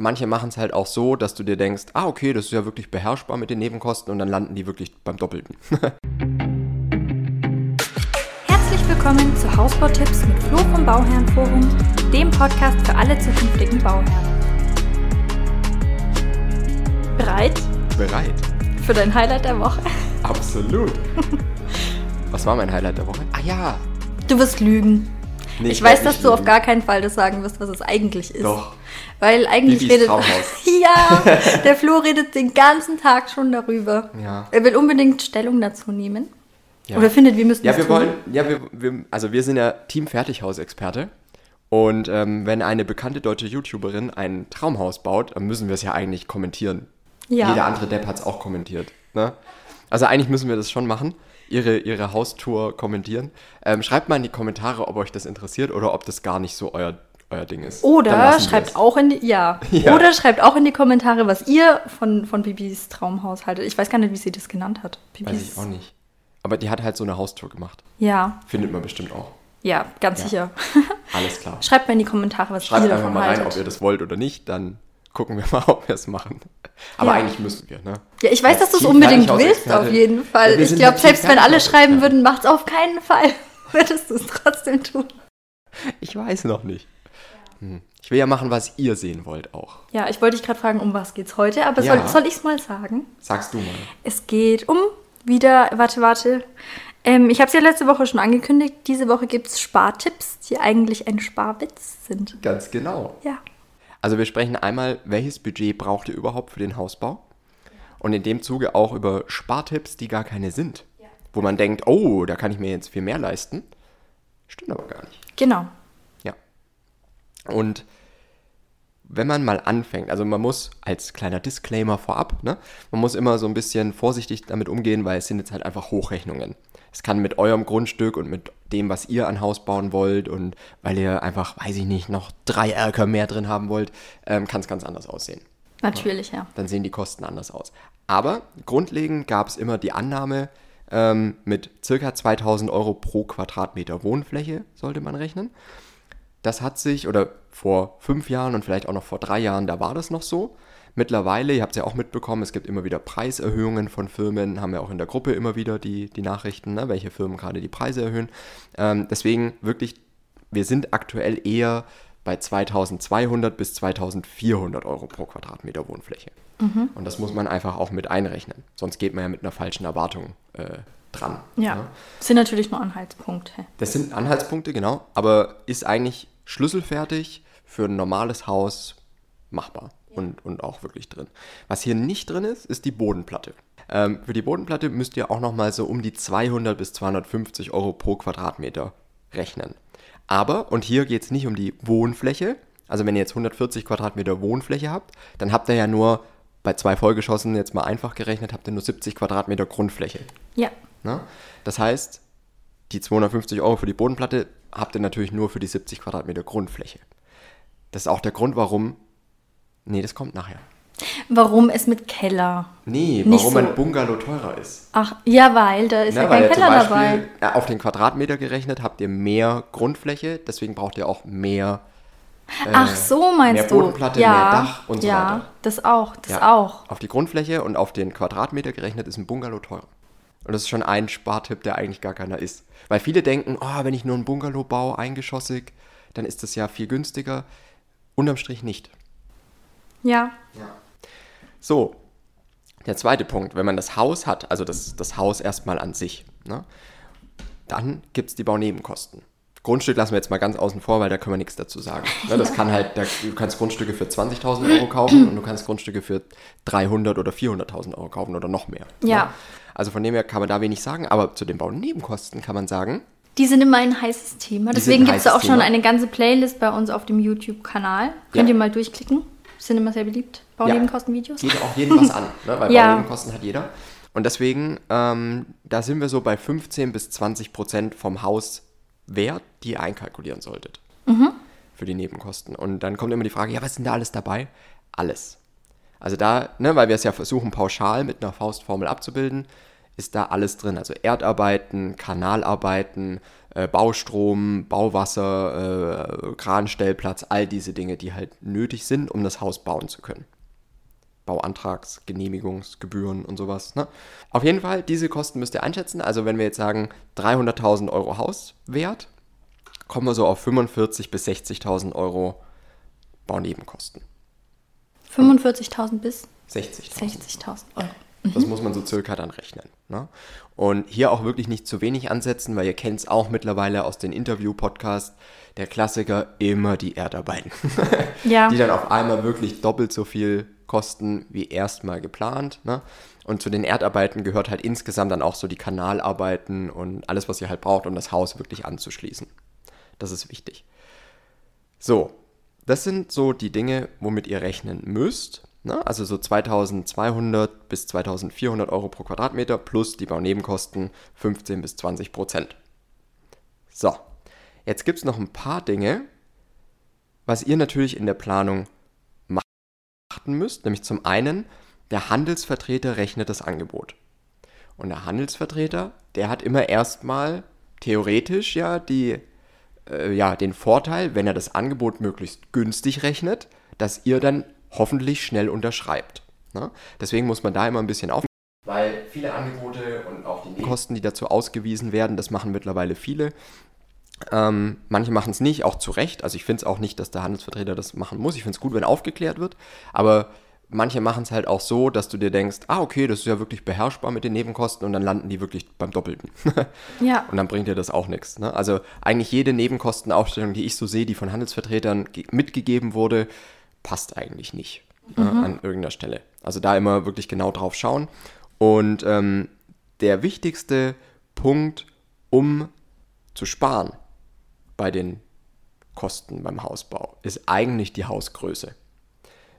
manche machen es halt auch so, dass du dir denkst, ah, okay, das ist ja wirklich beherrschbar mit den Nebenkosten und dann landen die wirklich beim Doppelten. Herzlich willkommen zu Hausbautipps mit Flo vom Bauherrenforum, dem Podcast für alle zukünftigen Bauherren. Bereit Bereit. für dein Highlight der Woche? Absolut. Was war mein Highlight der Woche? Ah ja. Du wirst lügen. Nee, ich weiß, dass du auf gar keinen Fall das sagen wirst, was es eigentlich ist. Doch. Weil eigentlich Bibis redet. Traumhaus. ja, der Flo redet den ganzen Tag schon darüber. Ja. Er will unbedingt Stellung dazu nehmen. Ja. Oder findet, wir müssen Ja, wir tun. wollen, ja, wir, wir, also wir sind ja Team Fertighaus-Experte. Und ähm, wenn eine bekannte deutsche YouTuberin ein Traumhaus baut, dann müssen wir es ja eigentlich kommentieren. Ja. Jeder andere Depp hat es auch kommentiert. Ne? Also eigentlich müssen wir das schon machen, ihre, ihre Haustour kommentieren. Ähm, schreibt mal in die Kommentare, ob euch das interessiert oder ob das gar nicht so euer, euer Ding ist. Oder schreibt auch in die, ja. Ja. Oder schreibt auch in die Kommentare, was ihr von, von Bibis Traumhaus haltet. Ich weiß gar nicht, wie sie das genannt hat. Bibis. Weiß ich auch nicht. Aber die hat halt so eine Haustour gemacht. Ja, Findet man bestimmt auch. ja, ganz Ja. sicher. Alles klar. Schreibt mal in die Kommentare, was Schreibt ihr einfach davon mal rein, haltet. ob ihr das wollt oder nicht. Dann gucken wir mal, ob wir es machen. Aber Ja. eigentlich müssen wir, ne? ja, ich weiß, Als dass du es unbedingt willst, auf jeden Fall. Ja, ich glaube, ja selbst wenn alle schreiben Fertighaus-Experte. würden, macht es auf keinen Fall. Würdest du es trotzdem tun. Ich weiß noch nicht. Hm. Ich will ja machen, was ihr sehen wollt auch. Ja, ich wollte dich gerade fragen, um was geht's heute, aber Ja. soll, soll ich es mal sagen? Sagst du mal. Es geht um wieder, warte, warte. Ähm, ich habe es ja letzte Woche schon angekündigt. Diese Woche gibt es Spartipps, die eigentlich ein Sparwitz sind. Ganz genau. Ja. Also wir sprechen einmal, welches Budget braucht ihr überhaupt für den Hausbau? Und in dem Zuge auch über Spartipps, die gar keine sind. Wo man denkt, oh, da kann ich mir jetzt viel mehr leisten. Stimmt aber gar nicht. Genau. Ja. Und wenn man mal anfängt, also man muss als kleiner Disclaimer vorab, ne, man muss immer so ein bisschen vorsichtig damit umgehen, weil es sind jetzt halt einfach Hochrechnungen. Es kann mit eurem Grundstück und mit dem, was ihr an Haus bauen wollt und weil ihr einfach, weiß ich nicht, noch drei Erker mehr drin haben wollt, ähm, kann es ganz anders aussehen. Natürlich, ja. Dann sehen die Kosten anders aus. Aber grundlegend gab es immer die Annahme, ähm, mit circa 2000 Euro pro Quadratmeter Wohnfläche sollte man rechnen. Das hat sich, oder vor fünf Jahren und vielleicht auch noch vor drei Jahren, da war das noch so. Mittlerweile, ihr habt es ja auch mitbekommen, es gibt immer wieder Preiserhöhungen von Firmen, haben wir auch in der Gruppe immer wieder die, die Nachrichten, ne, welche Firmen gerade die Preise erhöhen. Ähm, deswegen wirklich, wir sind aktuell eher bei 2200 bis 2400 Euro pro Quadratmeter Wohnfläche. Und das muss man einfach auch mit einrechnen. Sonst geht man ja mit einer falschen Erwartung äh, dran. Ja. ne? Sind natürlich nur Anhaltspunkte. Das sind Anhaltspunkte, genau, aber ist eigentlich schlüsselfertig für ein normales Haus machbar und, und auch wirklich drin. Was hier nicht drin ist, ist die Bodenplatte. Ähm, für die Bodenplatte müsst ihr auch nochmal so um die 200 bis 250 Euro pro Quadratmeter rechnen. Aber, und hier geht es nicht um die Wohnfläche, also wenn ihr jetzt 140 Quadratmeter Wohnfläche habt, dann habt ihr ja nur bei zwei Vollgeschossen, jetzt mal einfach gerechnet, habt ihr nur 70 Quadratmeter Grundfläche. Ja. Ne? Das heißt, die 250 Euro für die Bodenplatte habt ihr natürlich nur für die 70 Quadratmeter Grundfläche. Das ist auch der Grund, warum. Nee, das kommt nachher. Warum es mit Keller? Nee, Nicht warum so. ein Bungalow teurer ist. Ach, ja, weil da ist Ne, ja kein Keller Beispiel dabei. ja, auf den Quadratmeter gerechnet habt ihr mehr Grundfläche, deswegen braucht ihr auch mehr. äh, Ach so, meinst mehr du? Bodenplatte, ja, mehr Dach und so ja, weiter. das auch, das Ja, auch. Auf die Grundfläche und auf den Quadratmeter gerechnet ist ein Bungalow teurer. Und das ist schon ein Spartipp, der eigentlich gar keiner ist. Weil viele denken, oh, wenn ich nur einen Bungalow baue, eingeschossig, dann ist das ja viel günstiger. Unterm Strich nicht. Ja. So, der zweite Punkt, wenn man das Haus hat, also das, das Haus erstmal an sich, ne, dann gibt es die Baunebenkosten. Grundstück lassen wir jetzt mal ganz außen vor, weil da können wir nichts dazu sagen. Ne, das kann halt, da, du kannst Grundstücke für 20.000 Euro kaufen und du kannst Grundstücke für 300 oder 400.000 Euro kaufen oder noch mehr. Ja. Ne? Also von dem her kann man da wenig sagen, aber zu den Baunebenkosten kann man sagen, Die sind immer ein heißes Thema. Deswegen gibt es da auch schon Thema. eine ganze Playlist bei uns auf dem YouTube-Kanal. Könnt Ja. ihr mal durchklicken. Sind immer sehr beliebt. Baunebenkosten-Videos. geht auch jedem was an, ne? weil Ja. Baunebenkosten hat jeder. Und deswegen, ähm, da sind wir so bei 15 bis 20 Prozent vom Hauswert, die ihr einkalkulieren solltet. Für die Nebenkosten. Und dann kommt immer die Frage, ja, was ist denn da alles dabei? Alles. Also da, ne, weil wir es ja versuchen, pauschal mit einer Faustformel abzubilden, ist da alles drin. Also Erdarbeiten, Kanalarbeiten, äh, Baustrom, Bauwasser, äh, Kranstellplatz, all diese Dinge, die halt nötig sind, um das Haus bauen zu können. Bauantrags, Genehmigungsgebühren und sowas. Ne? Auf jeden Fall, diese Kosten müsst ihr einschätzen. Also wenn wir jetzt sagen 300.000 Euro Hauswert, kommen wir so auf 45.000 bis 60.000 Euro Baunebenkosten. 45.000 bis 60.000. 60.000 Euro. Das muss man so circa dann rechnen. Ne? Und hier auch wirklich nicht zu wenig ansetzen, weil ihr kennt es auch mittlerweile aus den Interview-Podcasts, der Klassiker, immer die Erdarbeiten. Ja. Die dann auf einmal wirklich doppelt so viel kosten wie erstmal geplant. Ne? Und zu den Erdarbeiten gehört halt insgesamt dann auch so die Kanalarbeiten und alles, was ihr halt braucht, um das Haus wirklich anzuschließen. Das ist wichtig. So, das sind so die Dinge, womit ihr rechnen müsst. Ne? Also so 2200 bis 2400 Euro pro Quadratmeter plus die Baunebenkosten 15 bis 20 Prozent. So, jetzt gibt es noch ein paar Dinge, was ihr natürlich in der Planung beachten müsst. Nämlich zum einen, der Handelsvertreter rechnet das Angebot. Und der Handelsvertreter, der hat immer erstmal theoretisch ja die äh, ja, den Vorteil, wenn er das Angebot möglichst günstig rechnet, dass ihr dann hoffentlich schnell unterschreibt. Ne? Deswegen muss man da immer ein bisschen auf. Weil viele Angebote und auch die Kosten, die dazu ausgewiesen werden, das machen mittlerweile viele. Ähm, manche machen es nicht, auch zu Recht. Also ich finde es auch nicht, dass der Handelsvertreter das machen muss. Ich finde es gut, wenn aufgeklärt wird. Aber manche machen es halt auch so, dass du dir denkst, ah, okay, das ist ja wirklich beherrschbar mit den Nebenkosten und dann landen die wirklich beim Doppelten. Ja. Und dann bringt dir das auch nichts. Ne? Also eigentlich jede Nebenkostenaufstellung, die ich so sehe, die von Handelsvertretern ge- mitgegeben wurde, passt eigentlich nicht ne, an irgendeiner Stelle. Also da immer wirklich genau drauf schauen. Und ähm, der wichtigste Punkt, um zu sparen bei den Kosten beim Hausbau, ist eigentlich die Hausgröße.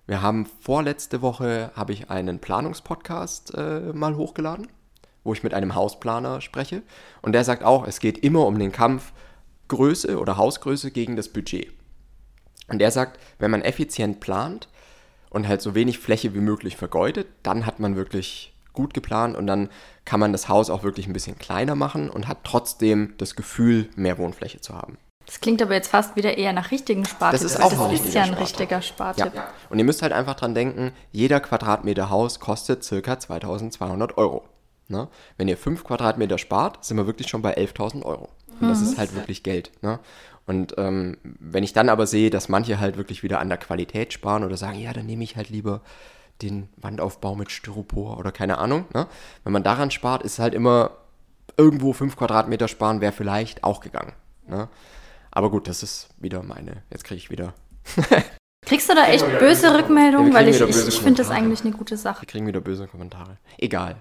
Wir haben vorletzte Woche habe ich einen Planungspodcast äh, mal hochgeladen, wo ich mit einem Hausplaner spreche. Und der sagt auch, es geht immer um den Kampf Größe oder Hausgröße gegen das Budget. Und der sagt, wenn man effizient plant und halt so wenig Fläche wie möglich vergeudet, dann hat man wirklich gut geplant und dann kann man das Haus auch wirklich ein bisschen kleiner machen und hat trotzdem das Gefühl, mehr Wohnfläche zu haben. Das klingt aber jetzt fast wieder eher nach richtigen Spartipp. Das ist weil auch ein das ist richtiger ja ein Spartipp. richtiger Spartipp. Ja. Und ihr müsst halt einfach dran denken, jeder Quadratmeter Haus kostet circa 2200 Euro. Ne? Wenn ihr 5 Quadratmeter spart, sind wir wirklich schon bei 11.000 Euro. Und das ist halt wirklich Geld. Ne? Und ähm, wenn ich dann aber sehe, dass manche halt wirklich wieder an der Qualität sparen oder sagen, ja, dann nehme ich halt lieber den Wandaufbau mit Styropor oder keine Ahnung. Ne? Wenn man daran spart, ist halt immer irgendwo 5 Quadratmeter sparen, wäre vielleicht auch gegangen. Ne? Aber gut, das ist wieder meine. Jetzt kriege ich wieder Kriegst du da echt böse Rückmeldungen? Ja, Weil ich, ich, finde das eigentlich eine gute Sache. Wir kriegen wieder böse Kommentare. Egal.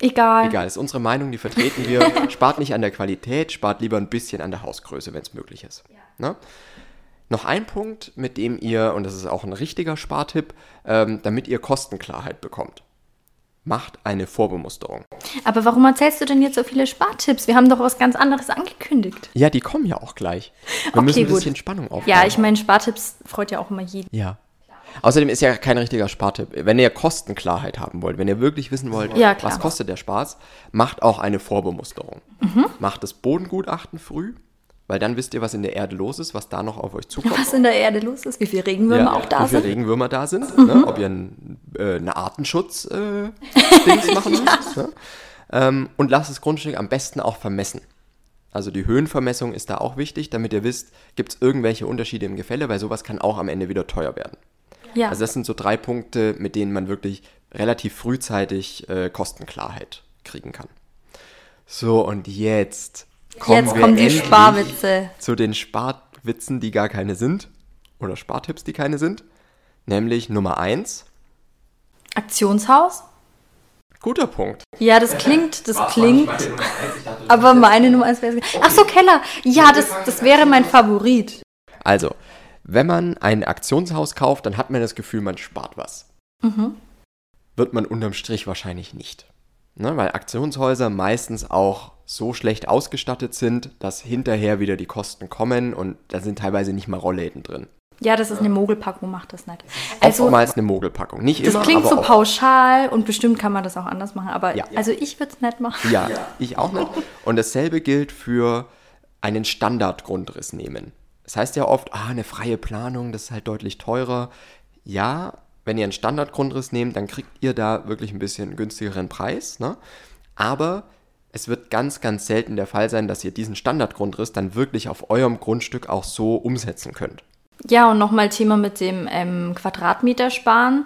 Egal. Egal, ist unsere Meinung, die vertreten wir. spart nicht an der Qualität, spart lieber ein bisschen an der Hausgröße, wenn es möglich ist. Ne? Noch ein Punkt, mit dem ihr, und das ist auch ein richtiger Spartipp, ähm, damit ihr Kostenklarheit bekommt. Macht eine Vorbemusterung. Aber warum erzählst du denn jetzt so viele Spartipps? Wir haben doch was ganz anderes angekündigt. Ja, die kommen ja auch gleich. Wir Okay, müssen ein gut. bisschen Spannung aufbauen. Ja, ich meine, Spartipps freut ja auch immer jeden. Ja. Außerdem ist ja kein richtiger Spartipp. Wenn ihr Kostenklarheit haben wollt, wenn ihr wirklich wissen wollt, Ja, was kostet der Spaß, macht auch eine Vorbemusterung. Mhm. Macht das Bodengutachten früh, weil dann wisst ihr, was in der Erde los ist, was da noch auf euch zukommt. Was in der Erde los ist, wie viele Regenwürmer auch da wie viele sind. Mhm. Regenwürmer da sind, ne? ob ihr ein, äh, eine Artenschutz-Dings machen müsst. Ne? Ähm, und lasst das Grundstück am besten auch vermessen. Also die Höhenvermessung ist da auch wichtig, damit ihr wisst, gibt es irgendwelche Unterschiede im Gefälle, weil sowas kann auch am Ende wieder teuer werden. Ja. Also das sind so drei Punkte, mit denen man wirklich relativ frühzeitig äh, Kostenklarheit kriegen kann. So, und jetzt kommen Jetzt wir kommen die endlich Sparwitze. zu den Sparwitzen, die gar keine sind. Oder Spartipps, die keine sind. Nämlich Nummer eins. Aktionshaus? Guter Punkt. Ja, das klingt, das klingt. Aber meine Nummer eins wäre. Ach so, Keller. Ja, das, das wäre mein Favorit. Also, wenn man ein Aktionshaus kauft, dann hat man das Gefühl, man spart was. Wird man unterm Strich wahrscheinlich nicht. Ne? Weil Aktionshäuser meistens auch so schlecht ausgestattet sind, dass hinterher wieder die Kosten kommen und da sind teilweise nicht mal Rollläden drin. Ja, das ist eine Mogelpackung, macht das nicht. Also, Oftmals eine Mogelpackung. Nicht das immer, klingt aber so oft. pauschal und bestimmt kann man das auch anders machen, aber Ja. also ich würde es nicht machen. Ja, ich auch nicht. Und dasselbe gilt für einen Standardgrundriss nehmen. Das heißt ja oft, ah, eine freie Planung, das ist halt deutlich teurer. Ja, wenn ihr einen Standardgrundriss nehmt, dann kriegt ihr da wirklich ein bisschen günstigeren Preis. Ne? Aber es wird ganz, ganz selten der Fall sein, dass ihr diesen Standardgrundriss dann wirklich auf eurem Grundstück auch so umsetzen könnt. Ja, und nochmal Thema mit dem ähm, Quadratmeter sparen.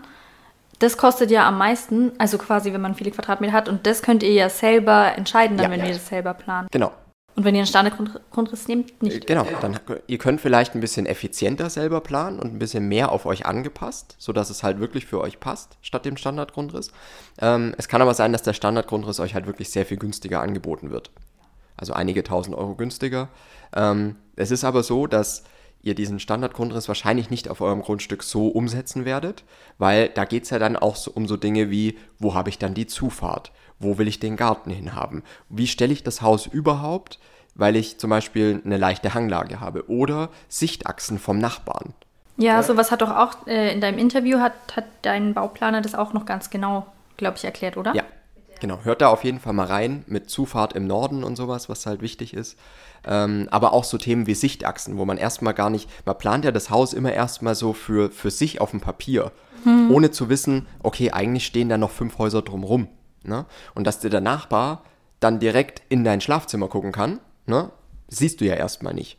Das kostet ja am meisten, also quasi, wenn man viele Quadratmeter hat. Und das könnt ihr ja selber entscheiden, dann, Ja. wenn ihr das selber plant. Genau. Und wenn ihr einen Standardgrundriss nehmt, nicht. Genau, dann ihr könnt vielleicht ein bisschen effizienter selber planen und ein bisschen mehr auf euch angepasst, sodass es halt wirklich für euch passt, statt dem Standardgrundriss. Ähm, es kann aber sein, dass der Standardgrundriss euch halt wirklich sehr viel günstiger angeboten wird. Also einige tausend Euro günstiger. Ähm, es ist aber so, dass ihr diesen Standardgrundriss wahrscheinlich nicht auf eurem Grundstück so umsetzen werdet, weil da geht es ja dann auch so um so Dinge wie, wo habe ich dann die Zufahrt? Wo will ich den Garten hinhaben? Wie stelle ich das Haus überhaupt, weil ich zum Beispiel eine leichte Hanglage habe? Oder Sichtachsen vom Nachbarn. Ja, sowas hat doch auch äh, in deinem Interview hat, hat dein Bauplaner das auch noch ganz genau, glaube ich, erklärt, oder? Ja, genau. Hört da auf jeden Fall mal rein mit Zufahrt im Norden und sowas, was halt wichtig ist. Ähm, aber auch so Themen wie Sichtachsen, wo man erstmal gar nicht, man plant ja das Haus immer erstmal so für, für sich auf dem Papier, ohne zu wissen, okay, eigentlich stehen da noch fünf Häuser drumrum. Ne? Und dass dir der Nachbar dann direkt in dein Schlafzimmer gucken kann, ne? siehst du ja erstmal nicht.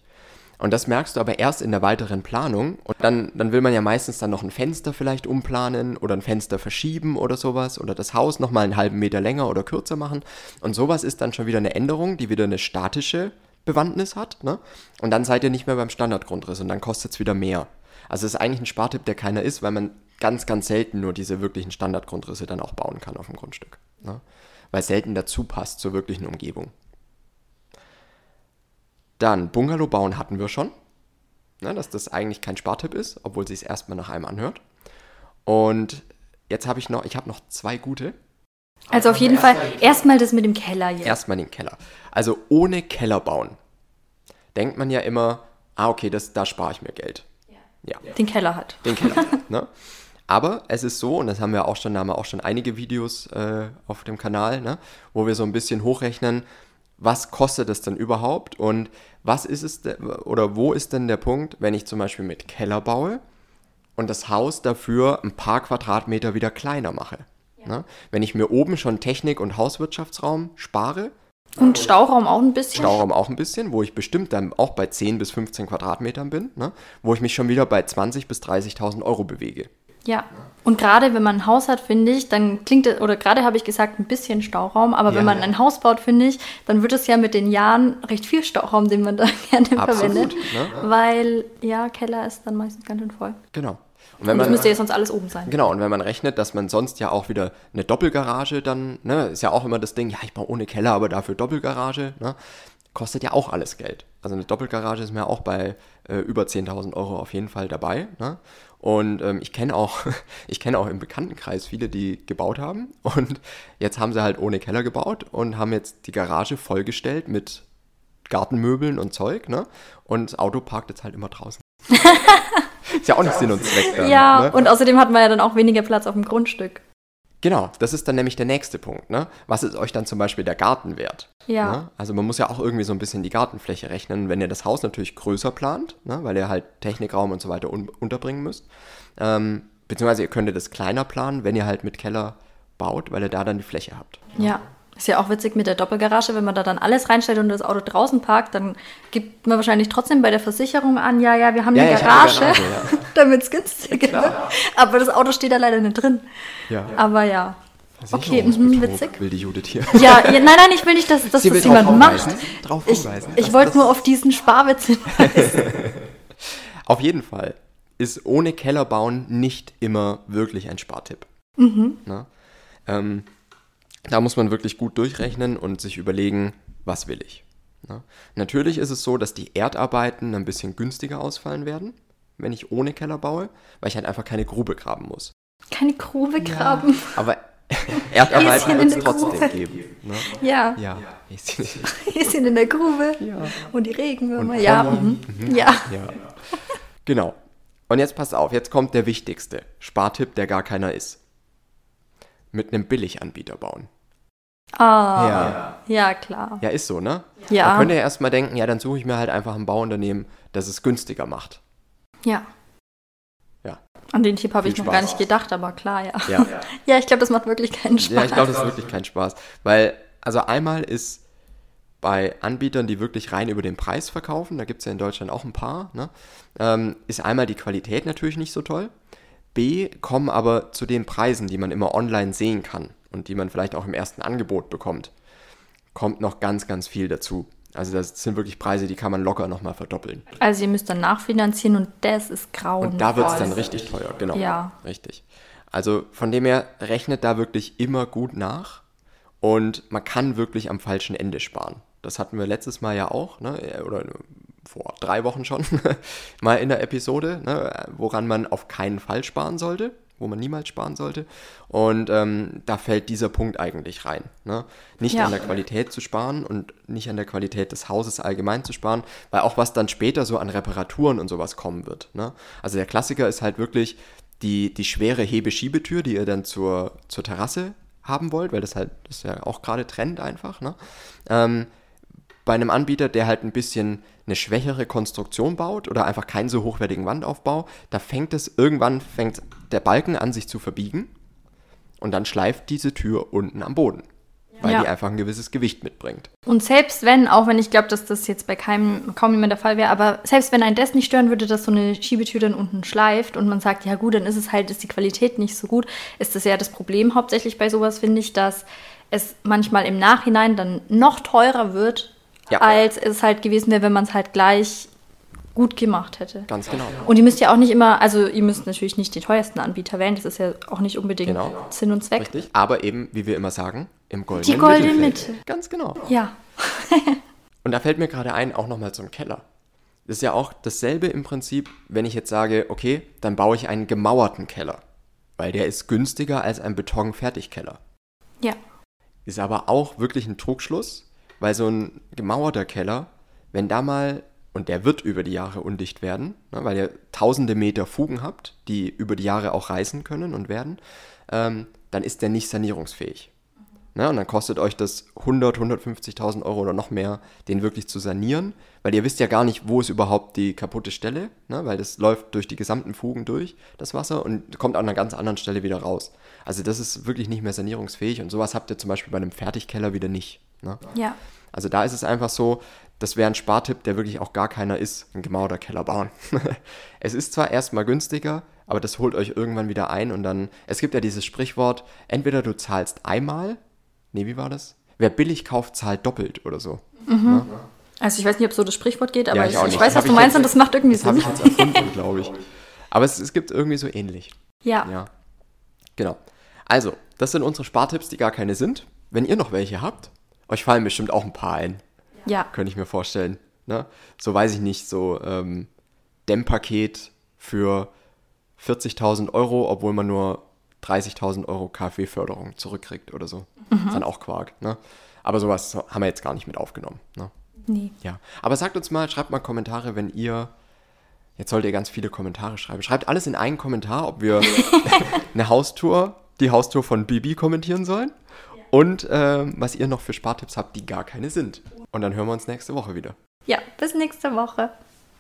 Und das merkst du aber erst in der weiteren Planung. Und dann, dann will man ja meistens dann noch ein Fenster vielleicht umplanen oder ein Fenster verschieben oder sowas oder das Haus nochmal einen halben Meter länger oder kürzer machen. Und sowas ist dann schon wieder eine Änderung, die wieder eine statische Bewandtnis hat. Ne? Und dann seid ihr nicht mehr beim Standardgrundriss und dann kostet es wieder mehr. Also es ist eigentlich ein Spartipp, der keiner ist, weil man ganz, ganz selten nur diese wirklichen Standardgrundrisse dann auch bauen kann auf dem Grundstück. Ne? Weil selten dazu passt zur wirklichen Umgebung. Dann Bungalow bauen hatten wir schon. Ne, dass das eigentlich kein Spartipp ist, obwohl sie es erstmal nach einem anhört. Und jetzt habe ich noch, ich habe noch zwei gute. Also auf jeden Fall erstmal das mit dem Keller jetzt. Erstmal den Keller. Also ohne Keller bauen. Denkt man ja immer, ah, okay, das, da spare ich mir Geld. Ja. Den Keller hat. Den Keller. ne? Aber es ist so, und das haben wir auch schon, da haben wir auch schon einige Videos äh, auf dem Kanal, ne, wo wir so ein bisschen hochrechnen, was kostet es denn überhaupt und was ist es de- oder wo ist denn der Punkt, wenn ich zum Beispiel mit Keller baue und das Haus dafür ein paar Quadratmeter wieder kleiner mache. Ne? Wenn ich mir oben schon Technik- und Hauswirtschaftsraum spare, Und Stauraum auch ein bisschen. Stauraum auch ein bisschen, wo ich bestimmt dann auch bei 10 bis 15 Quadratmetern bin, ne? wo ich mich schon wieder bei 20.000 bis 30.000 Euro bewege. Ja. Und gerade wenn man ein Haus hat, finde ich, dann klingt es, oder gerade habe ich gesagt, ein bisschen Stauraum, aber Ja. wenn man ein Haus baut, finde ich, dann wird es ja mit den Jahren recht viel Stauraum, den man da gerne Absolut, verwendet. ne? Weil, ja, Keller ist dann meistens ganz schön voll. Genau. Und Und wenn das man, müsste ja sonst alles oben sein. genau, und wenn man rechnet, dass man sonst ja auch wieder eine Doppelgarage dann, ne, ist ja auch immer das Ding, ja, ich baue ohne Keller, aber dafür Doppelgarage, ne, kostet ja auch alles Geld. Also eine Doppelgarage ist mir auch bei äh, über 10.000 Euro auf jeden Fall dabei, ne? Und ähm, ich kenne auch, ich kenne auch im Bekanntenkreis viele, die gebaut haben und jetzt haben sie halt ohne Keller gebaut und haben jetzt die Garage vollgestellt mit Gartenmöbeln und Zeug, ne? Und das Auto parkt jetzt halt immer draußen. ist ja auch nicht Sinn und Zweck dann. Ja, ne? und außerdem hat man ja dann auch weniger Platz auf dem Grundstück. Genau, das ist dann nämlich der nächste Punkt. Ne? Was ist euch dann zum Beispiel der Garten wert? Ja. Ne? Also man muss ja auch irgendwie so ein bisschen die Gartenfläche rechnen. Wenn ihr das Haus natürlich größer plant, ne? weil ihr halt Technikraum und so weiter un unterbringen müsst, ähm, beziehungsweise ihr könntet das kleiner planen, wenn ihr halt mit Keller baut, weil ihr da dann die Fläche habt. Ja. Ist ja auch witzig mit der Doppelgarage, wenn man da dann alles reinstellt und das Auto draußen parkt, dann gibt man wahrscheinlich trotzdem bei der Versicherung an, ja, ja, wir haben Ja, eine ja, hab eine Garage, Garage, damit es günstiger wird. Aber das Auto steht da leider nicht drin. Ja. Aber ja. Okay, mhm, witzig. Will die Judith hier. Ja, ja, nein, nein, ich will nicht, dass, dass Sie das jemand macht. drauf Ich, ich wollte nur auf diesen Sparwitz hinweisen. Auf jeden Fall ist ohne Keller bauen nicht immer wirklich ein Spartipp. Ne? Ähm, da muss man wirklich gut durchrechnen und sich überlegen, was will ich. Ne? Natürlich ist es so, dass die Erdarbeiten ein bisschen günstiger ausfallen werden, wenn ich ohne Keller baue, weil ich halt einfach keine Grube graben muss. Keine Grube graben. Aber Erdarbeiten Häschen wird es trotzdem Grube. geben. Ne? Ja, Ja. wir sind in der Grube. ja. Und die Regenwürmer. Und ja, Pommern. mhm. ja. Ja. Genau. Und jetzt passt auf, jetzt kommt der wichtigste Spartipp, der gar keiner ist. Mit einem Billiganbieter bauen. Ah, Ja. ja, klar. Ja, ist so, ne? Ja. Man könnte ja erstmal denken, ja, dann suche ich mir halt einfach ein Bauunternehmen, das es günstiger macht. Ja. Ja. An den Tipp habe ich noch Spaß. gar nicht gedacht, aber klar, ja. Ja. Ja, ich glaube, das macht wirklich keinen Spaß. Ja, ich glaube, das ist wirklich kein Spaß. Weil, also einmal ist bei Anbietern, die wirklich rein über den Preis verkaufen, da gibt es ja in Deutschland auch ein paar, ne, ähm, ist einmal die Qualität natürlich nicht so toll. B, kommen aber zu den Preisen, die man immer online sehen kann und die man vielleicht auch im ersten Angebot bekommt, kommt noch ganz, ganz viel dazu. Also das sind wirklich Preise, die kann man locker nochmal verdoppeln. Also ihr müsst dann nachfinanzieren und das ist grauenvoll. Und da wird es dann richtig teuer, genau. Ja. Richtig. Also von dem her rechnet da wirklich immer gut nach und man kann wirklich am falschen Ende sparen. Das hatten wir letztes Mal ja auch, ne? oder vor drei Wochen schon, mal in der Episode, ne? woran man auf keinen Fall sparen sollte, wo man niemals sparen sollte. Und ähm, da fällt dieser Punkt eigentlich rein. Ne? Nicht Ja. an der Qualität zu sparen und nicht an der Qualität des Hauses allgemein zu sparen, weil auch was dann später so an Reparaturen und sowas kommen wird. Ne? Also der Klassiker ist halt wirklich die, die schwere Hebeschiebetür, die ihr dann zur, zur Terrasse haben wollt, weil das halt, das ist ja auch gerade Trend einfach. Ne? Ähm, bei einem Anbieter, der halt ein bisschen eine schwächere Konstruktion baut oder einfach keinen so hochwertigen Wandaufbau, da fängt es irgendwann fängt der Balken an sich zu verbiegen und dann schleift diese Tür unten am Boden, weil Ja. die einfach ein gewisses Gewicht mitbringt. Und selbst wenn, auch wenn ich glaube, dass das jetzt bei keinem, kaum jemand der Fall wäre, aber selbst wenn ein das nicht stören würde, dass so eine Schiebetür dann unten schleift und man sagt, ja gut, dann ist es halt, ist die Qualität nicht so gut, ist das ja das Problem hauptsächlich bei sowas, finde ich, dass es manchmal im Nachhinein dann noch teurer wird, Ja. als es halt gewesen wäre, wenn man es halt gleich gut gemacht hätte. Ganz genau. Und ihr müsst ja auch nicht immer, also ihr müsst natürlich nicht den teuersten Anbieter wählen, das ist ja auch nicht unbedingt Genau. Sinn und Zweck. Richtig. Aber eben, wie wir immer sagen, im goldenen Die goldene. Mitte. Ganz genau. Ja. Und da fällt mir gerade ein, auch nochmal zum Keller. Das ist ja auch dasselbe im Prinzip, wenn ich jetzt sage, okay, dann baue ich einen gemauerten Keller. Weil der ist günstiger als ein Beton-Fertigkeller. Ja. Ist aber auch wirklich ein Trugschluss, weil so ein gemauerter Keller, wenn da mal, und der wird über die Jahre undicht werden, ne, weil ihr tausende Meter Fugen habt, die über die Jahre auch reißen können und werden, ähm, dann ist der nicht sanierungsfähig. Ne, und dann kostet euch das 100, 150.000 Euro oder noch mehr, den wirklich zu sanieren, weil ihr wisst ja gar nicht, wo ist überhaupt die kaputte Stelle, ne, weil das läuft durch die gesamten Fugen durch, das Wasser, und kommt an einer ganz anderen Stelle wieder raus. Also das ist wirklich nicht mehr sanierungsfähig und sowas habt ihr zum Beispiel bei einem Fertigkeller wieder nicht. Ne? Ja. Also da ist es einfach so, das wäre ein Spartipp, der wirklich auch gar keiner ist, ein gemauerter Keller bauen. es ist zwar erstmal günstiger, aber das holt euch irgendwann wieder ein und dann, es gibt ja dieses Sprichwort, entweder du zahlst einmal, nee, wie war das? Wer billig kauft, zahlt doppelt oder so. Also ich weiß nicht, ob so das Sprichwort geht, aber Ja, ich, ich ich weiß, was du meinst jetzt- und das macht irgendwie Das habe Sinn. ich jetzt erfunden, glaube ich. Aber es, es gibt irgendwie so ähnlich. Ja. Ja. Genau. Also, das sind unsere Spartipps, die gar keine sind. Wenn ihr noch welche habt, euch fallen bestimmt auch ein paar ein. Ja. könnte ich mir vorstellen. Ne? So weiß ich nicht, so ähm, Dämmpaket für 40.000 Euro, obwohl man nur 30.000 Euro KfW-Förderung zurückkriegt oder so. Ist dann auch Quark. Ne? Aber sowas haben wir jetzt gar nicht mit aufgenommen. Ne? Nee. Ja. Aber sagt uns mal, schreibt mal Kommentare, wenn ihr. Jetzt sollt ihr ganz viele Kommentare schreiben. Schreibt alles in einen Kommentar, ob wir eine Haustour, die Haustour von Bibi kommentieren sollen. Und ähm, was ihr noch für Spartipps habt, die gar keine sind. Und dann hören wir uns nächste Woche wieder. Ja, bis nächste Woche.